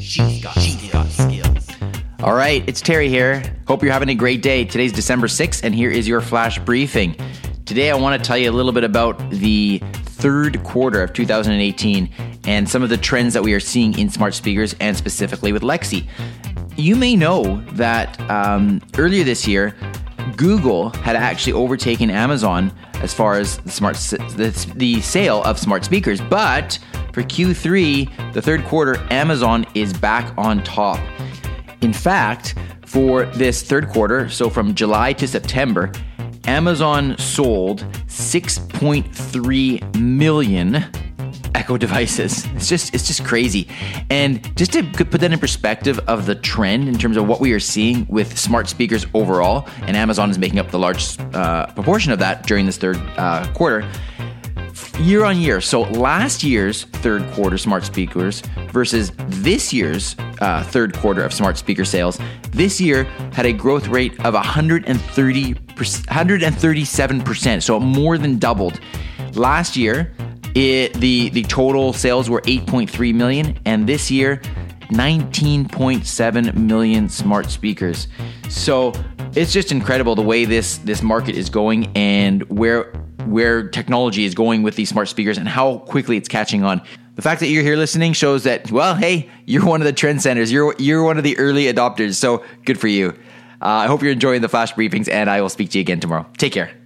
She's got, she's got skills. All right, it's Terry here. Hope you're having a great day. Today's December 6th, and here is your flash briefing. Today, I want to tell you a little bit about the third quarter of 2018 and some of the trends that we are seeing in smart speakers and specifically with Alexa. You may know that um, earlier this year, Google had actually overtaken Amazon as far as the smart the, the sale of smart speakers, but for Q3, the third quarter, Amazon is back on top. In fact, for this third quarter, so from July to September, Amazon sold 6.3 million Echo devices. It's just it's just crazy. And just to put that in perspective of the trend in terms of what we are seeing with smart speakers overall, and Amazon is making up the large uh, proportion of that during this third uh, quarter year on year. So last year's third quarter smart speakers versus this year's uh, third quarter of smart speaker sales, this year had a growth rate of 130 137%, so more than doubled. Last year, it, the the total sales were 8.3 million, and this year, 19.7 million smart speakers. So it's just incredible the way this this market is going and where where technology is going with these smart speakers and how quickly it's catching on. The fact that you're here listening shows that, well, hey, you're one of the trend centers. You're, you're one of the early adopters. So good for you. Uh, I hope you're enjoying the flash briefings, and I will speak to you again tomorrow. Take care.